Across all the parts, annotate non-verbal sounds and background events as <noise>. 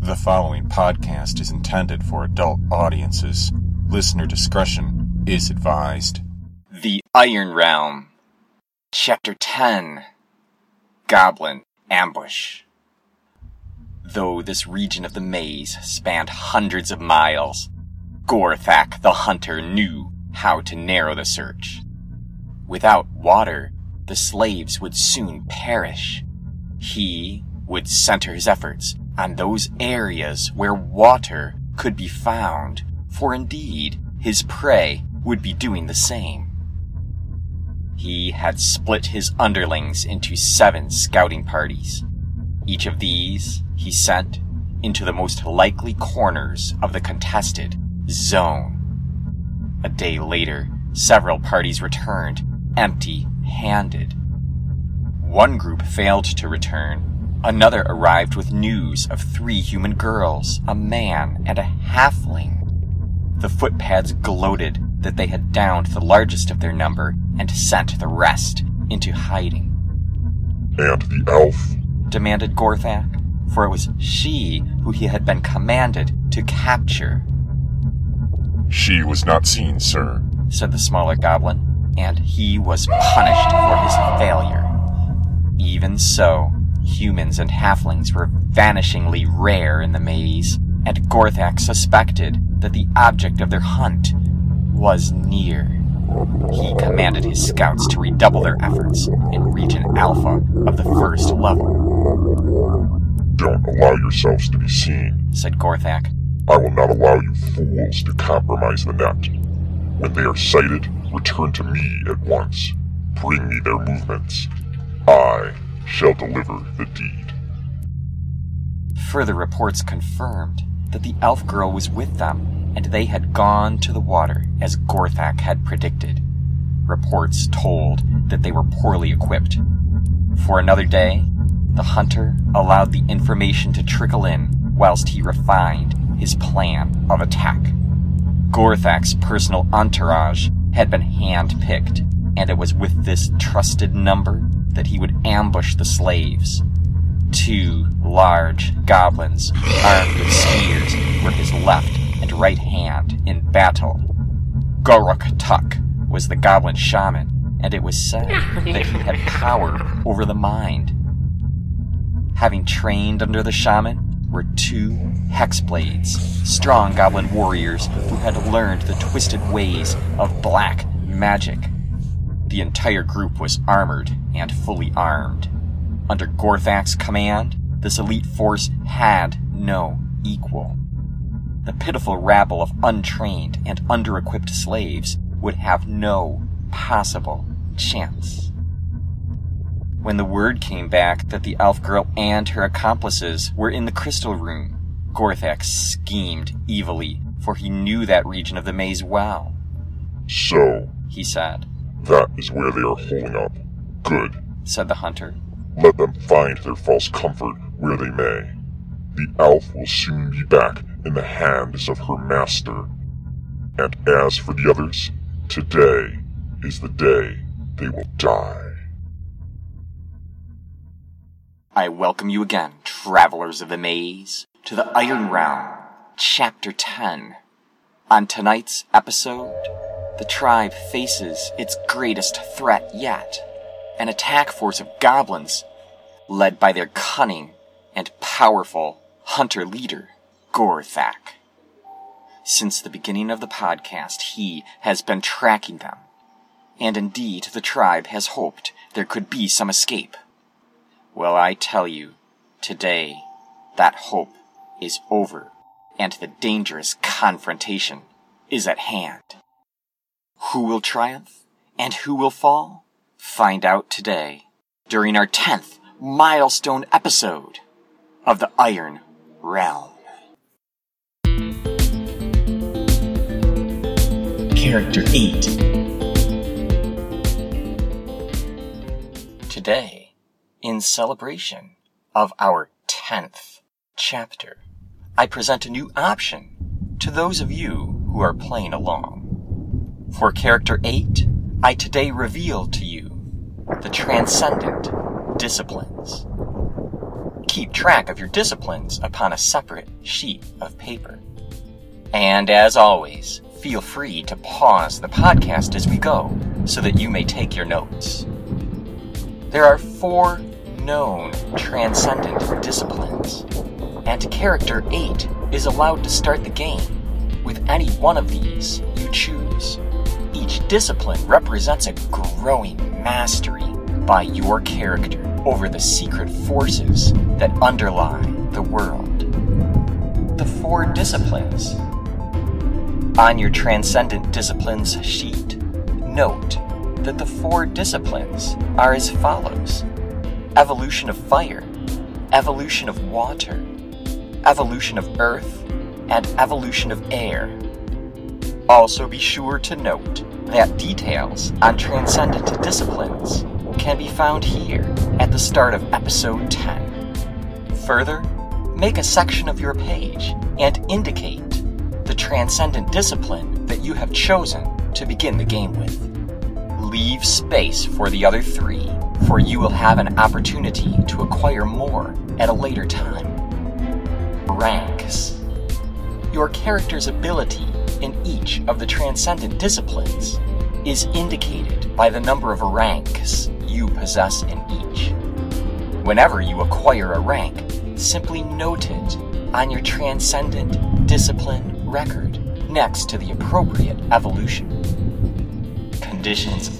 The following podcast is intended for adult audiences. Listener discretion is advised. The Iron Realm. Chapter 10 Goblin Ambush. Though this region of the maze spanned hundreds of miles, Gorthak the hunter knew how to narrow the search. Without water, the slaves would soon perish. He would center his efforts on those areas where water could be found, for indeed his prey would be doing the same. He had split his underlings into seven scouting parties. Each of these he sent into the most likely corners of the contested zone. A day later, several parties returned empty handed. One group failed to return. Another arrived with news of three human girls, a man, and a halfling. The footpads gloated that they had downed the largest of their number and sent the rest into hiding. And the elf? demanded Gorthak, for it was she who he had been commanded to capture. She was not seen, sir, said the smaller goblin, and he was punished for his failure. Even so, humans and halflings were vanishingly rare in the maze, and Gorthak suspected that the object of their hunt was near. He commanded his scouts to redouble their efforts in Region Alpha of the first level. Don't allow yourselves to be seen, said Gorthak. I will not allow you fools to compromise the net. When they are sighted, return to me at once. Bring me their movements. I shall deliver the deed. Further reports confirmed that the elf girl was with them, and they had gone to the water as Gorthak had predicted. Reports told that they were poorly equipped. For another day, the hunter allowed the information to trickle in whilst he refined his plan of attack. Gorthak's personal entourage had been hand-picked, and it was with this trusted number that he would ambush the slaves. Two large goblins, armed with spears, were his left and right hand in battle. Goruk Tuk was the goblin shaman, and it was said that he had power over the mind. Having trained under the shaman were two hexblades, strong goblin warriors who had learned the twisted ways of black magic. The entire group was armored and fully armed. Under Gorthak's command, this elite force had no equal. The pitiful rabble of untrained and under-equipped slaves would have no possible chance. When the word came back that the elf girl and her accomplices were in the crystal room, Gorthak schemed evilly, for he knew that region of the maze well. So, he said, that is where they are holding up. Good, said the hunter. Let them find their false comfort where they may. The elf will soon be back in the hands of her master. And as for the others, today is the day they will die. I welcome you again, travelers of the maze, to the Iron Realm, Chapter 10. On tonight's episode, the tribe faces its greatest threat yet an attack force of goblins, led by their cunning and powerful hunter leader, Gorthak. Since the beginning of the podcast, he has been tracking them, and indeed the tribe has hoped there could be some escape. Well, I tell you, today, that hope is over, and the dangerous confrontation is at hand. Who will triumph, and who will fall? Find out today, during our 10th milestone episode of the Iron Realm. Character 8 Today, in celebration of our 10th chapter, I present a new option to those of you who are playing along. For Character 8, I today reveal to you the transcendent disciplines. keep track of your disciplines upon a separate sheet of paper. And as always, feel free to pause the podcast as we go so that you may take your notes. There are four known transcendent disciplines, and Character 8 is allowed to start the game with any one of these you choose. Each discipline represents a growing mastery by your character over the secret forces that underlie the world. The four disciplines. On your Transcendent Disciplines sheet, note that the four disciplines are as follows evolution of fire, evolution of water, evolution of earth, and evolution of air. Also, be sure to note that details on transcendent disciplines can be found here at the start of episode 10. Further, make a section of your page and indicate the transcendent discipline that you have chosen to begin the game with. Leave space for the other three, for you will have an opportunity to acquire more at a later time. Ranks. Your character's ability in each of the transcendent disciplines is indicated by the number of ranks you possess in each. Whenever you acquire a rank, simply note it on your transcendent discipline record next to the appropriate evolution. Conditions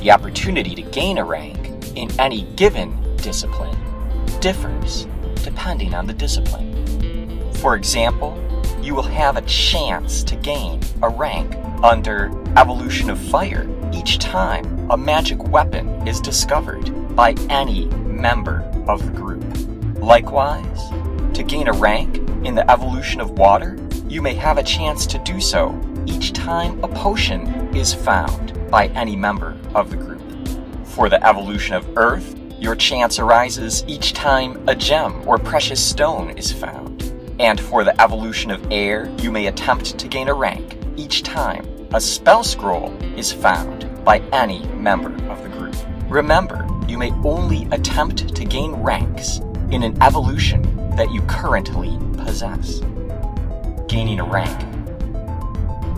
The opportunity to gain a rank in any given discipline differs depending on the discipline. For example, you will have a chance to gain a rank under Evolution of Fire each time a magic weapon is discovered by any member of the group. Likewise, to gain a rank in the Evolution of Water, you may have a chance to do so each time a potion is found by any member of the group. For the Evolution of Earth, your chance arises each time a gem or precious stone is found. And for the Evolution of Air, you may attempt to gain a rank each time a spell scroll is found by any member of the group. Remember, you may only attempt to gain ranks in an evolution that you currently possess. Gaining a rank.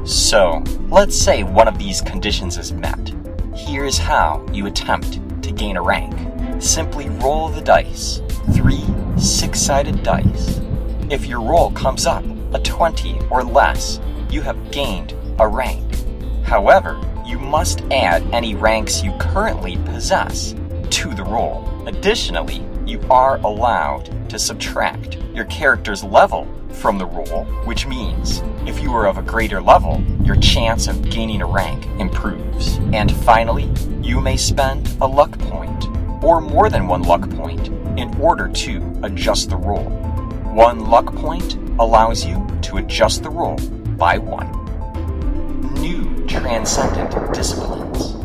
So, let's say one of these conditions is met. Here's how you attempt to gain a rank. Simply roll the dice. Three six sided dice. If your roll comes up a 20 or less, you have gained a rank. However, you must add any ranks you currently possess to the roll. Additionally, you are allowed to subtract your character's level from the roll, which means if you are of a greater level, your chance of gaining a rank improves. And finally, you may spend a luck point, or more than one luck point, in order to adjust the roll. One luck point allows you to adjust the roll by one. New transcendent disciplines.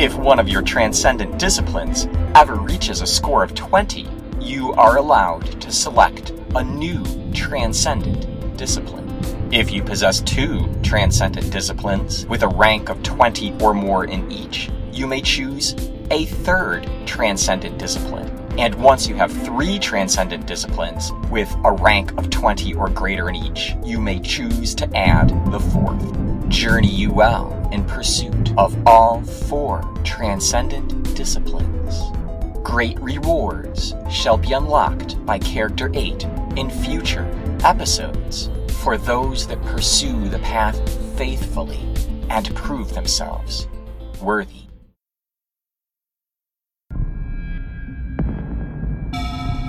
If one of your transcendent disciplines ever reaches a score of 20, you are allowed to select a new transcendent discipline. If you possess two transcendent disciplines with a rank of 20 or more in each, you may choose a third transcendent discipline. And once you have three transcendent disciplines with a rank of 20 or greater in each, you may choose to add the fourth. Journey you well in pursuit of all four transcendent disciplines. Great rewards shall be unlocked by Character 8 in future episodes for those that pursue the path faithfully and prove themselves worthy.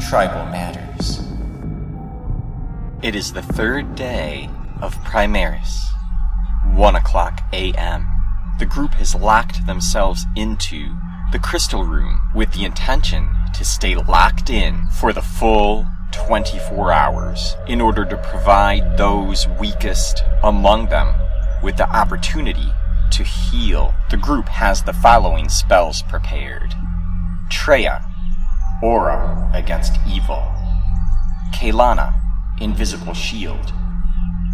Tribal Matters. It is the third day of Primaris. 1 o'clock a.m. The group has locked themselves into the crystal room with the intention to stay locked in for the full 24 hours in order to provide those weakest among them with the opportunity to heal. The group has the following spells prepared Treya, Aura against evil, Kaylana, Invisible Shield,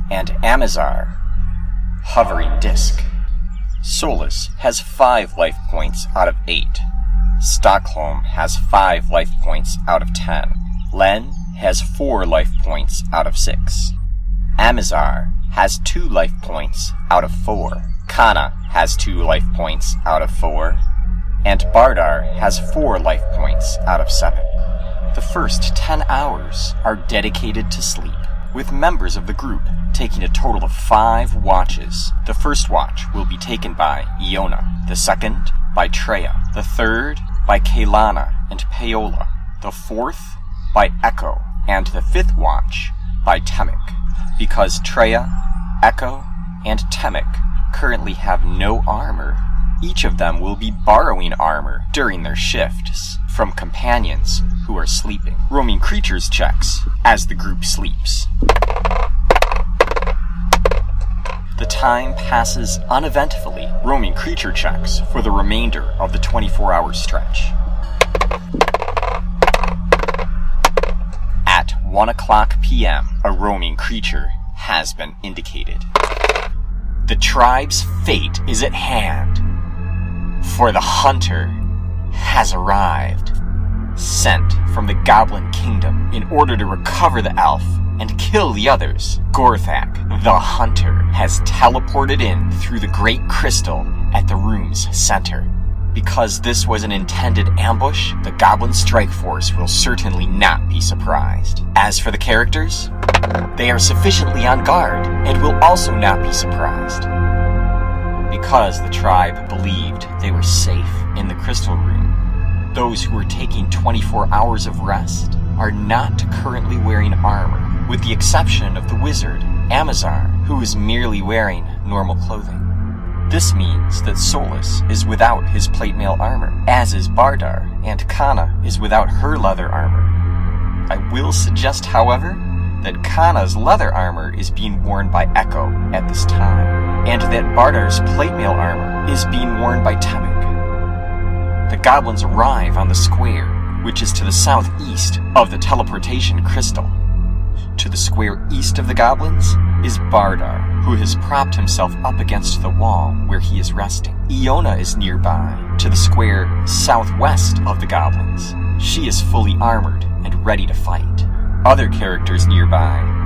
and Amazar, Hovering Disc. Solus has 5 life points out of 8. Stockholm has 5 life points out of 10. Len has 4 life points out of 6. Amazar has 2 life points out of 4. Kana has 2 life points out of 4. And Bardar has 4 life points out of 7. The first 10 hours are dedicated to sleep, with members of the group taking a total of 5 watches. The first watch will be taken by Iona, the second by Treya, the third by Kaylana and Paola, the fourth by Echo, and the fifth watch by Temik. Because Treya, Echo, and Temik currently have no armor, each of them will be borrowing armor during their shifts from companions who are sleeping. Roaming creatures checks as the group sleeps. The time passes uneventfully. Roaming creature checks for the remainder of the 24 hour stretch. At 1 o'clock p.m., a roaming creature has been indicated. The tribe's fate is at hand, for the hunter has arrived, sent from the Goblin Kingdom in order to recover the elf and kill the others. Gorthak, the hunter, has teleported in through the great crystal at the room's center. Because this was an intended ambush, the Goblin Strike Force will certainly not be surprised. As for the characters, they are sufficiently on guard and will also not be surprised. Because the tribe believed they were safe in the crystal room, those who were taking 24 hours of rest are not currently wearing armor, with the exception of the wizard, Amazar, who is merely wearing normal clothing. This means that Solus is without his plate mail armor, as is Bardar, and Kana is without her leather armor. I will suggest, however, that Kana's leather armor is being worn by Echo at this time, and that Bardar's plate mail armor is being worn by Temik. The goblins arrive on the square, which is to the southeast of the teleportation crystal. To the square east of the goblins is Bardar, who has propped himself up against the wall where he is resting. Iona is nearby, to the square southwest of the goblins. She is fully armored and ready to fight. Other characters nearby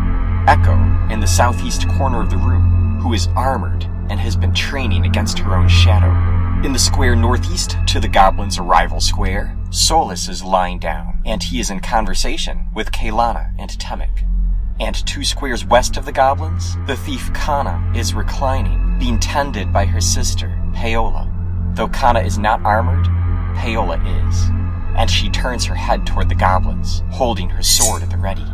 Echo, in the southeast corner of the room, who is armored and has been training against her own shadow. In the square northeast to the goblin's arrival square, Solus is lying down, and he is in conversation with Kaylana and Temek. And two squares west of the goblins, the thief Kana is reclining, being tended by her sister, Paola. Though Kana is not armored, Paola is, and she turns her head toward the goblins, holding her sword at the ready.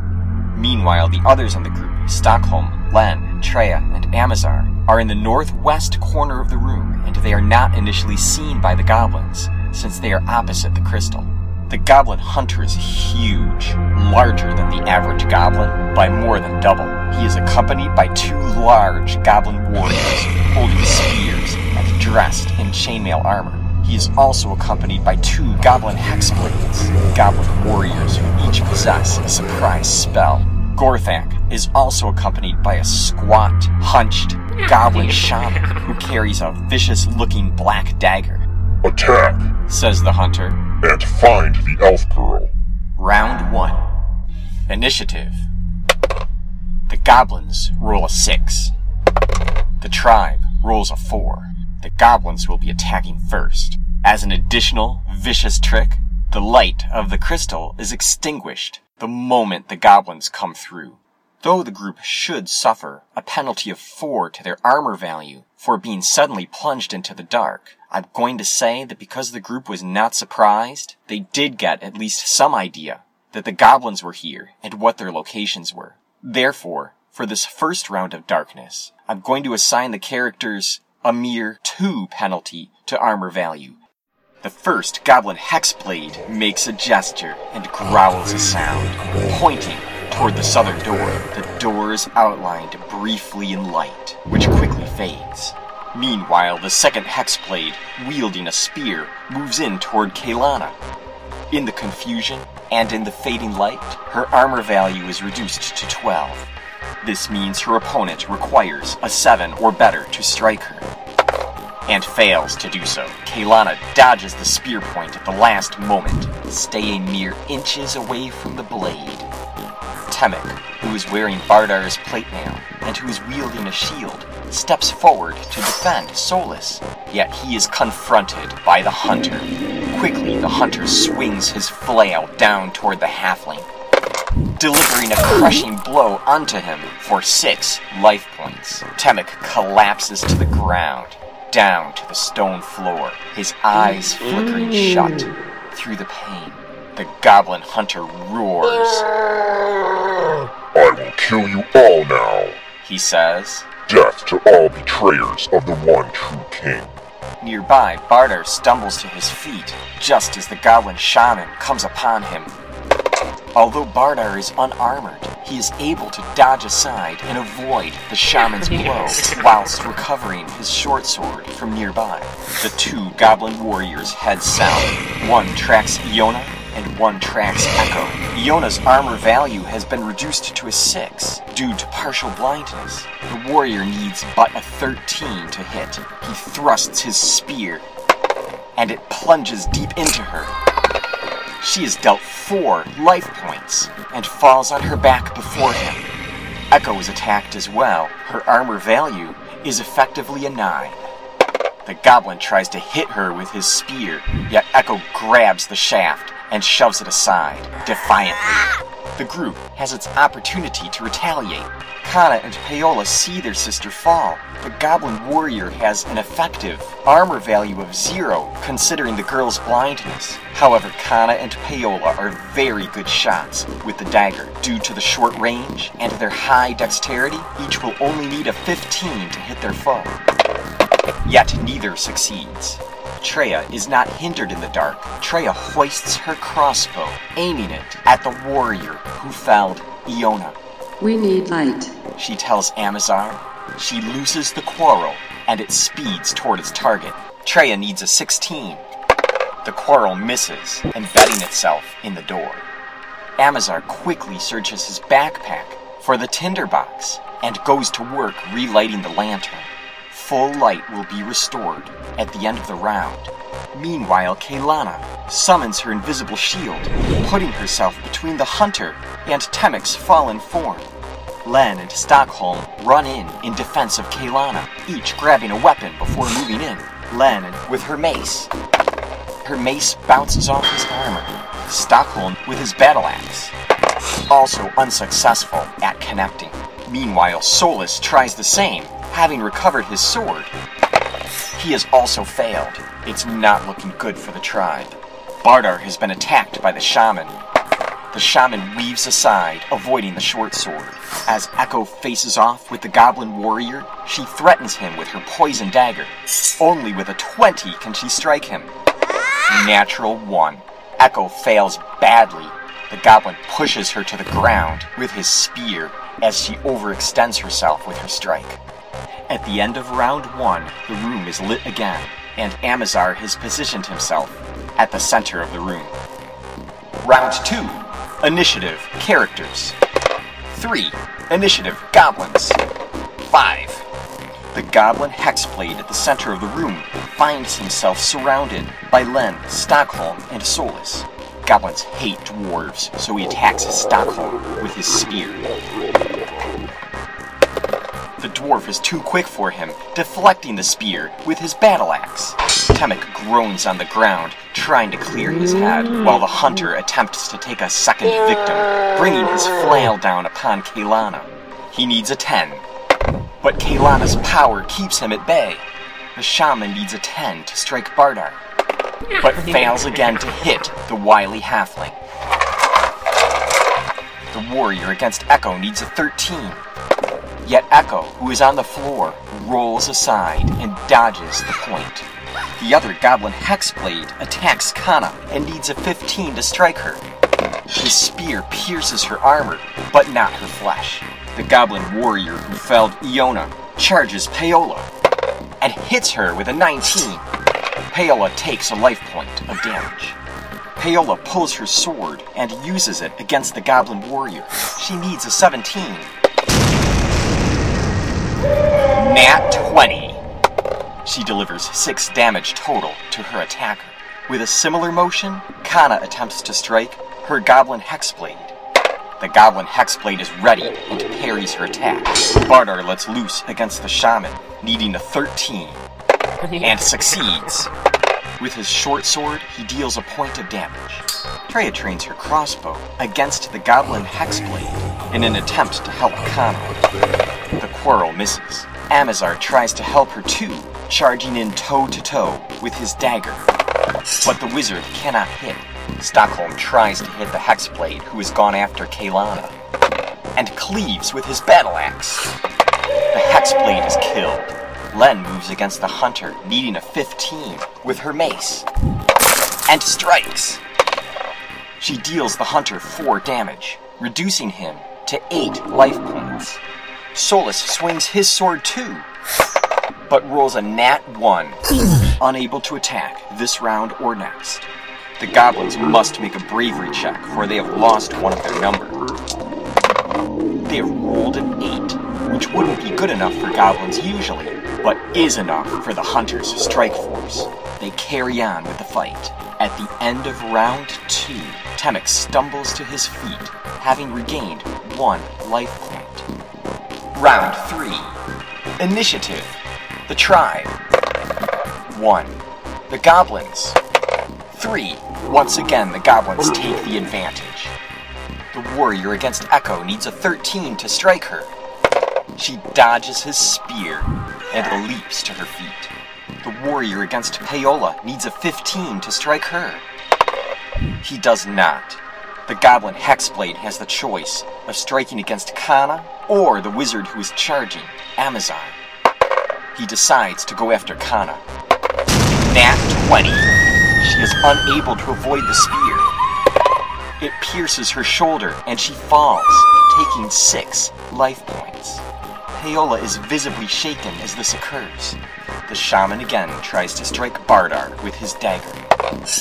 Meanwhile, the others in the group, Stockholm, Len, Treya, and Amazar, are in the northwest corner of the room, and they are not initially seen by the goblins, since they are opposite the crystal. The goblin hunter is huge, larger than the average goblin by more than double. He is accompanied by two large goblin warriors holding spears and dressed in chainmail armor. He is also accompanied by two goblin hexblades, goblin warriors who each possess a surprise spell. Gorthak is also accompanied by a squat, hunched goblin <laughs> shaman who carries a vicious looking black dagger. Attack Says the hunter. and find the elf girl. Round 1. Initiative. The goblins roll a 6. The tribe rolls a 4. The goblins will be attacking first. As an additional vicious trick, the light of the crystal is extinguished the moment the goblins come through. Though the group should suffer a penalty of 4 to their armor value for being suddenly plunged into the dark, I'm going to say that because the group was not surprised, they did get at least some idea that the goblins were here and what their locations were. Therefore, for this first round of darkness, I'm going to assign the characters a mere 2 penalty to armor value. The first goblin hexblade makes a gesture and growls a sound, pointing toward the southern door. The door is outlined briefly in light, which quickly fades. Meanwhile, the second hexblade, wielding a spear, moves in toward Kaylana. In the confusion and in the fading light, her armor value is reduced to 12. This means her opponent requires a 7 or better to strike her. and fails to do so. Kaylana dodges the spear point at the last moment, staying mere inches away from the blade. Temek, who is wearing Bardar's plate mail and who is wielding a shield, steps forward to defend Solus. Yet he is confronted by the hunter. Quickly, the hunter swings his flail down toward the halfling, delivering a crushing blow onto him for six life points. Temek collapses to the ground, down to the stone floor, his eyes flickering shut through the pain. The goblin hunter roars. I will kill you all now. He says. Death to all betrayers of the one true king. Nearby, Bardar stumbles to his feet just as the goblin shaman comes upon him. Although Bardar is unarmored, he is able to dodge aside and avoid the shaman's <laughs> blow whilst recovering his short sword from nearby. The two goblin warriors head south. One tracks Iona and one tracks Echo. Iona's armor value has been reduced to a 6 due to partial blindness. The warrior needs but a 13 to hit. He thrusts his spear, and it plunges deep into her. She is dealt four life points and falls on her back before him. Echo is attacked as well. Her armor value is effectively a 9. The goblin tries to hit her with his spear, yet Echo grabs the shaft and shoves it aside, defiantly. The group has its opportunity to retaliate. Kana and Paola see their sister fall. The goblin warrior has an effective armor value of zero, considering the girl's blindness. However, Kana and Paola are very good shots with the dagger. Due to the short range and their high dexterity, each will only need a 15 to hit their foe. Yet neither succeeds. Treya is not hindered in the dark. Treya hoists her crossbow, aiming it at the warrior who felled Iona. We need light. She tells Amazar. She looses the quarrel, and it speeds toward its target. Treya needs a 16. The quarrel misses, embedding itself in the door. Amazar quickly searches his backpack for the tinderbox and goes to work relighting the lantern full light will be restored at the end of the round. Meanwhile, Kaylana summons her invisible shield, putting herself between the hunter and Temek's fallen form. Len and Stockholm run in in defense of Kaylana, each grabbing a weapon before moving in. Len with her mace. Her mace bounces off his armor. Stockholm with his battle axe. Also unsuccessful at connecting. Meanwhile, Solus tries the same, having recovered his sword. He has also failed. It's not looking good for the tribe. Bardar has been attacked by the shaman. The shaman weaves aside, avoiding the short sword. As Echo faces off with the goblin warrior, she threatens him with her poison dagger. Only with a 20 can she strike him. Natural 1. Echo fails badly. The goblin pushes her to the ground with his spear as she overextends herself with her strike. At the end of round one, the room is lit again, and Amazar has positioned himself at the center of the room. Round two Initiative Characters. 3. Initiative Goblins. 5. The goblin hexblade at the center of the room finds himself surrounded by Len, Stockholm, and Solus. Goblins hate dwarves, so he attacks Stockholm with his spear. The dwarf is too quick for him, deflecting the spear with his battle axe. Temek groans on the ground, trying to clear his head, while the hunter attempts to take a second victim, bringing his flail down upon Kaylana. He needs a 10. But Kaylana's power keeps him at bay. The shaman needs a 10 to strike Bardar, but fails again to hit the wily halfling. The warrior against Echo needs a 13. Yet Echo, who is on the floor, rolls aside and dodges the point. The other goblin hexblade attacks Kana and needs a 15 to strike her. His spear pierces her armor, but not her flesh. The goblin warrior who felled Iona charges Paola and hits her with a 19. Paola takes a life point of damage. Paola pulls her sword and uses it against the goblin warrior. She needs a 17. Nat 20. She delivers 6 damage total to her attacker. With a similar motion, Kana attempts to strike her Goblin Hexblade. The Goblin Hexblade is ready and parries her attack. Bardar lets loose against the Shaman, needing a 13, and succeeds. With his short sword, he deals a point of damage. Treya trains her crossbow against the Goblin Hexblade in an attempt to help Kana. The quarrel misses. Amazar tries to help her too, charging in toe to toe with his dagger. But the wizard cannot hit. Stockholm tries to hit the Hexblade, who has gone after Kaylana, and cleaves with his battle axe. The Hexblade is killed. Len moves against the hunter, needing a 15 with her mace, and strikes. She deals the hunter 4 damage, reducing him to 8 life points. Solus swings his sword too, but rolls a nat 1, <clears throat> unable to attack this round or next. The goblins must make a bravery check, for they have lost one of their number. They have rolled an 8, which wouldn't be good enough for goblins usually, but is enough for the hunter's strike force. They carry on with the fight. At the end of round 2, Temek stumbles to his feet, having regained one life point. Round 3 Initiative The Tribe 1. The Goblins 3. Once again, the goblins take the advantage. The warrior against Echo needs a 13 to strike her. She dodges his spear and leaps to her feet. The warrior against Paola needs a 15 to strike her. He does not. The goblin Hexblade has the choice of striking against Kana or the wizard who is charging, Amazar. He decides to go after Kana. Nat 20. She is unable to avoid the spear. It pierces her shoulder and she falls, taking six life points. Paola is visibly shaken as this occurs. The shaman again tries to strike Bardar with his dagger,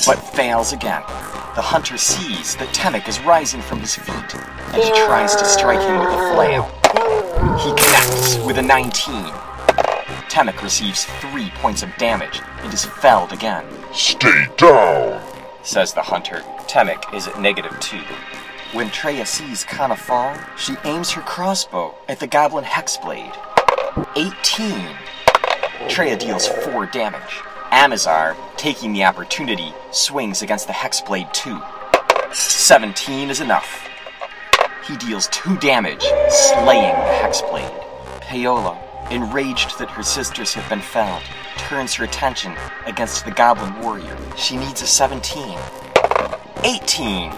but fails again. The hunter sees that Temek is rising from his feet, and he tries to strike him with a flail. He connects with a 19. Temek receives three points of damage and is felled again. Stay down! says the hunter. Temek is at negative two. When Treya sees Kana fall, she aims her crossbow at the goblin Hexblade. 18. Treya deals 4 damage. Amazar, taking the opportunity, swings against the Hexblade too. 17 is enough. He deals 2 damage, slaying the Hexblade. Paola, enraged that her sisters have been felled, turns her attention against the goblin warrior. She needs a 17. 18.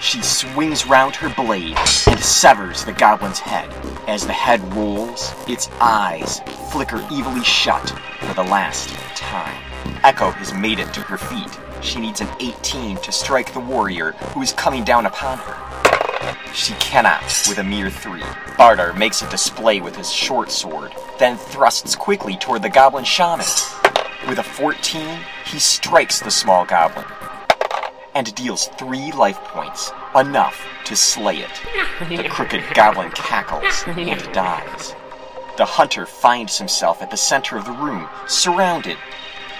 She swings round her blade and severs the goblin's head. As the head rolls, its eyes flicker evilly shut for the last time. Echo has made it to her feet. She needs an 18 to strike the warrior who is coming down upon her. She cannot with a mere three. Bardar makes a display with his short sword, then thrusts quickly toward the goblin shaman. With a 14, he strikes the small goblin and deals three life points, enough to slay it. The <laughs> crooked goblin cackles <laughs> and dies. The hunter finds himself at the center of the room, surrounded.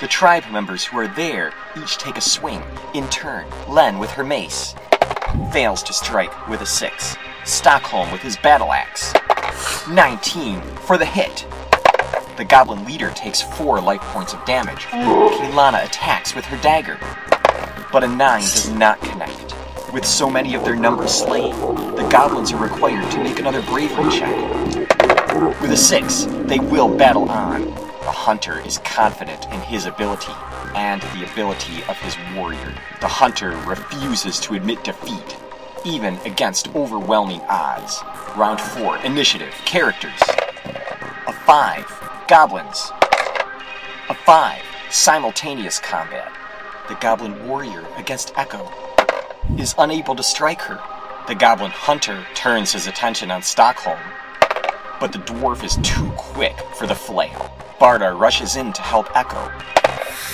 The tribe members who are there each take a swing, in turn, Len with her mace. Fails to strike with a 6. Stockholm with his battle axe. 19 for the hit. The goblin leader takes 4 life points of damage. Oh. Kaylana attacks with her dagger. But a 9 does not connect. With so many of their numbers slain, the goblins are required to make another bravery check. With a 6, they will battle on. The hunter is confident in his ability and the ability of his warrior. The hunter refuses to admit defeat, even against overwhelming odds. Round 4 Initiative Characters A 5 Goblins A 5 Simultaneous Combat The Goblin Warrior against Echo is unable to strike her. The Goblin Hunter turns his attention on Stockholm, but the dwarf is too quick for the flail. Bardar rushes in to help Echo,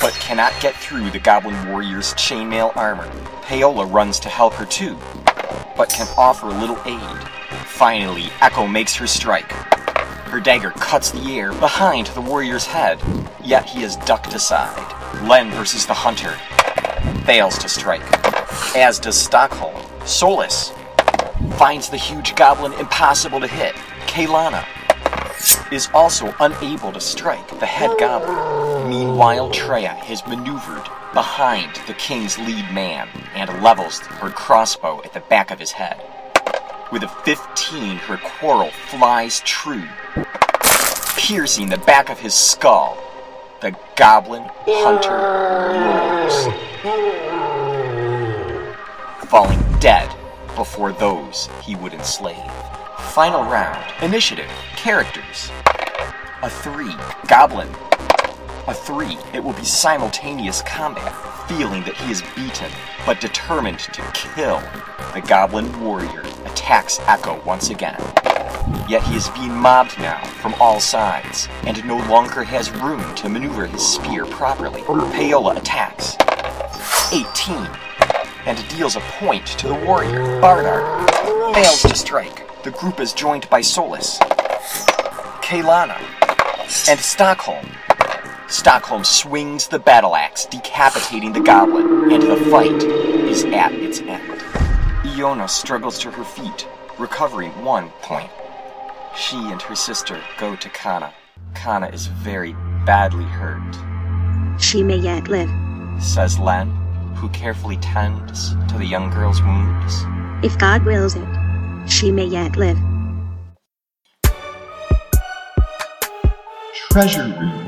but cannot get through the Goblin Warrior's chainmail armor. Paola runs to help her too, but can offer little aid. Finally, Echo makes her strike. Her dagger cuts the air behind the warrior's head, yet he is ducked aside. Len versus the hunter fails to strike, as does Stockholm. Solus finds the huge goblin impossible to hit. Kaylana is also unable to strike the head goblin. Meanwhile, Treya has maneuvered behind the king's lead man and levels her crossbow at the back of his head. With a 15, her quarrel flies true, piercing the back of his skull. The goblin hunter roars, falling dead before those he would enslave. Final round. Initiative. Characters. A 3. Goblin. A 3. It will be simultaneous combat, feeling that he is beaten, but determined to kill. The Goblin Warrior attacks Echo once again. Yet he is being mobbed now from all sides, and no longer has room to maneuver his spear properly. Paola attacks. 18 and deals a point to the warrior. Bardar fails to strike. The group is joined by Solus, Kaylana, and Stockholm. Stockholm swings the battle axe, decapitating the goblin, and the fight is at its end. Iona struggles to her feet, recovering one point. She and her sister go to Kana. Kana is very badly hurt, She may yet live. says Len, who carefully tends to the young girl's wounds. If God wills it, she may yet live. Treasure Room.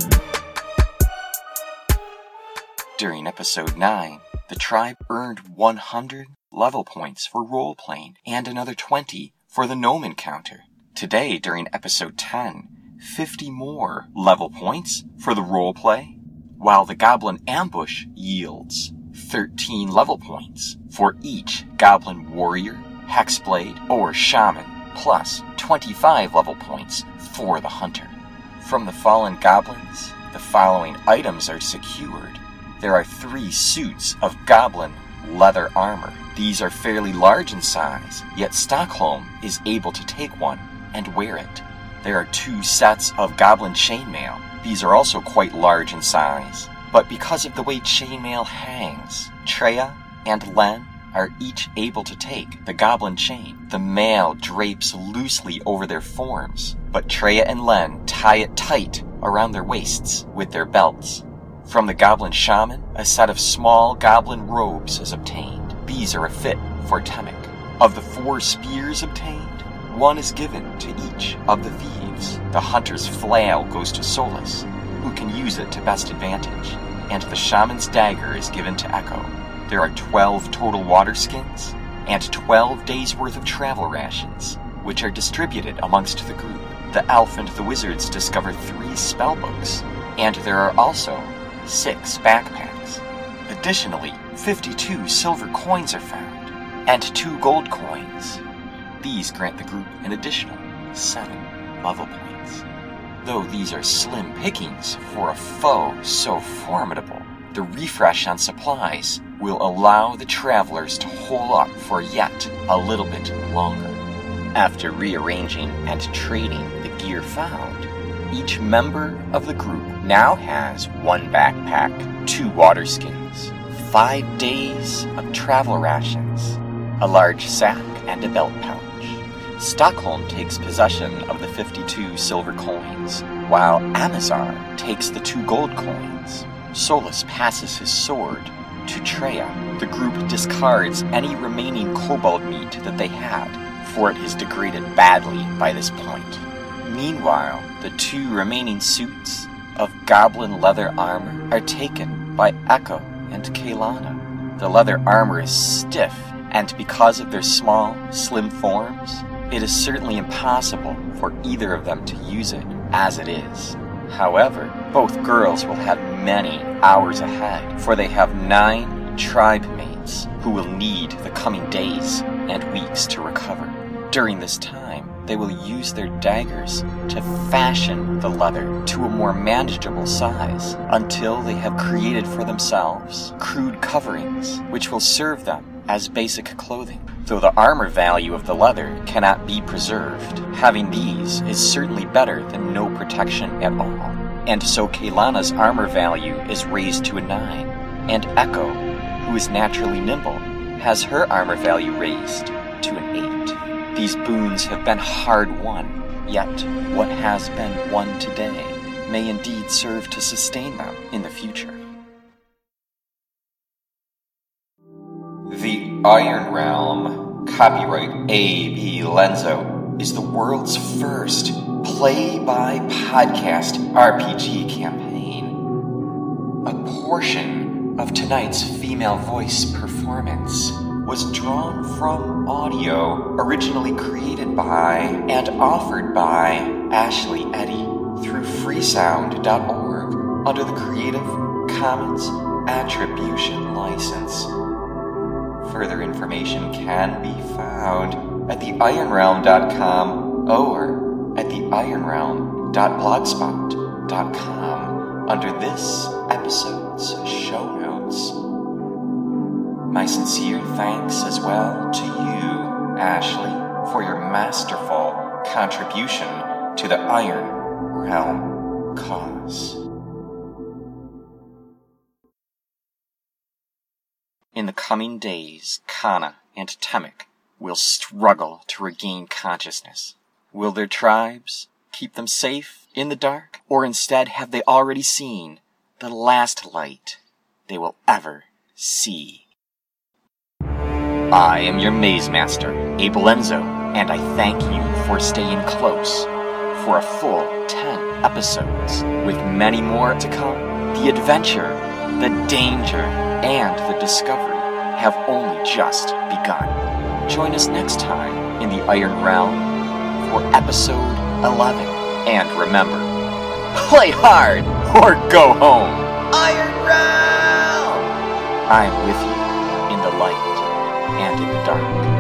During episode 9, the tribe earned 100 level points for role playing and another 20 for the gnome encounter. Today, during episode 10, 50 more level points for the role play, while the goblin ambush yields 13 level points for each goblin warrior, hexblade, or shaman, plus 25 level points for the hunter. From the fallen goblins, the following items are secured. There are three suits of goblin leather armor. These are fairly large in size, yet Stockholm is able to take one and wear it. There are two sets of goblin chainmail. These are also quite large in size, but because of the way chainmail hangs, Treya and Len are each able to take the goblin chain. The mail drapes loosely over their forms, but Treya and Len tie it tight around their waists with their belts. From the goblin shaman, a set of small goblin robes is obtained. These are a fit for Temek. Of the four spears obtained, one is given to each of the thieves. The hunter's flail goes to Solus, who can use it to best advantage, and the shaman's dagger is given to Echo. There are 12 total water skins and 12 days worth of travel rations, which are distributed amongst the group. The elf and the wizards discover three spellbooks, and there are also six backpacks. Additionally, 52 silver coins are found, and two gold coins. These grant the group an additional seven level points. Though these are slim pickings for a foe so formidable, the refresh on supplies will allow the travelers to hole up for yet a little bit longer. After rearranging and trading the gear found, each member of the group now has one backpack, two water skins, five days of travel rations, a large sack, and a belt pouch. Stockholm takes possession of the 52 silver coins, while Amazar takes the two gold coins. Solus passes his sword to Treya. The group discards any remaining kobold meat that they had, for it is degraded badly by this point. Meanwhile, the two remaining suits of goblin leather armor are taken by Echo and Kaylana. The leather armor is stiff, and because of their small, slim forms, it is certainly impossible for either of them to use it as it is. However, both girls will have many hours ahead, for they have nine tribe mates who will need the coming days and weeks to recover. During this time, they will use their daggers to fashion the leather to a more manageable size until they have created for themselves crude coverings which will serve them as basic clothing, though the armor value of the leather cannot be preserved. Having these is certainly better than no protection at all. And so Kaylana's armor value is raised to a 9, and Echo, who is naturally nimble, has her armor value raised to an 8. These boons have been hard won, yet what has been won today may indeed serve to sustain them in the future. The Iron Realm, copyright Abe E. Lenzo, is the world's first play by podcast RPG campaign. A portion of tonight's female voice performance was drawn from audio originally created by and offered by Ashley Eddy through freesound.org under the Creative Commons Attribution License. Further information can be found at theironrealm.com or at theironrealm.blogspot.com under this episode's show notes. My sincere thanks as well to you, Ashley, for your masterful contribution to the Iron Realm cause. In the coming days, Kana and Temek will struggle to regain consciousness. Will their tribes keep them safe in the dark, or instead have they already seen the last light they will ever see? I am your Maze Master, Abel Enzo, and I thank you for staying close for a full 10 episodes, with many more to come. The adventure, the danger, and the discovery have only just begun. Join us next time in the Iron Realm for episode 11. And remember, play hard or go home. Iron Realm! I'm with you in the light and in the dark.